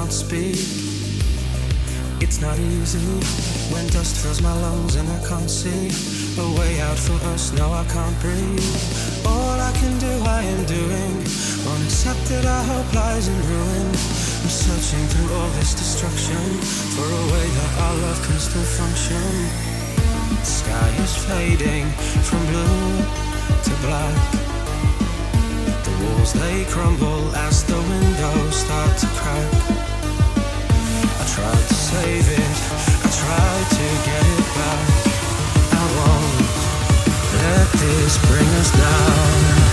can't speak. It's not easy when dust fills my lungs and I can't see a way out for us. No, I can't breathe. All I can do, I am doing. I hope lies in ruin. I'm searching through all this destruction for a way that our love can still function. The sky is fading from blue to black The walls they crumble as the windows start to crack. Tried to save it, I tried to get it back. I won't let this bring us down.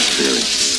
spirit.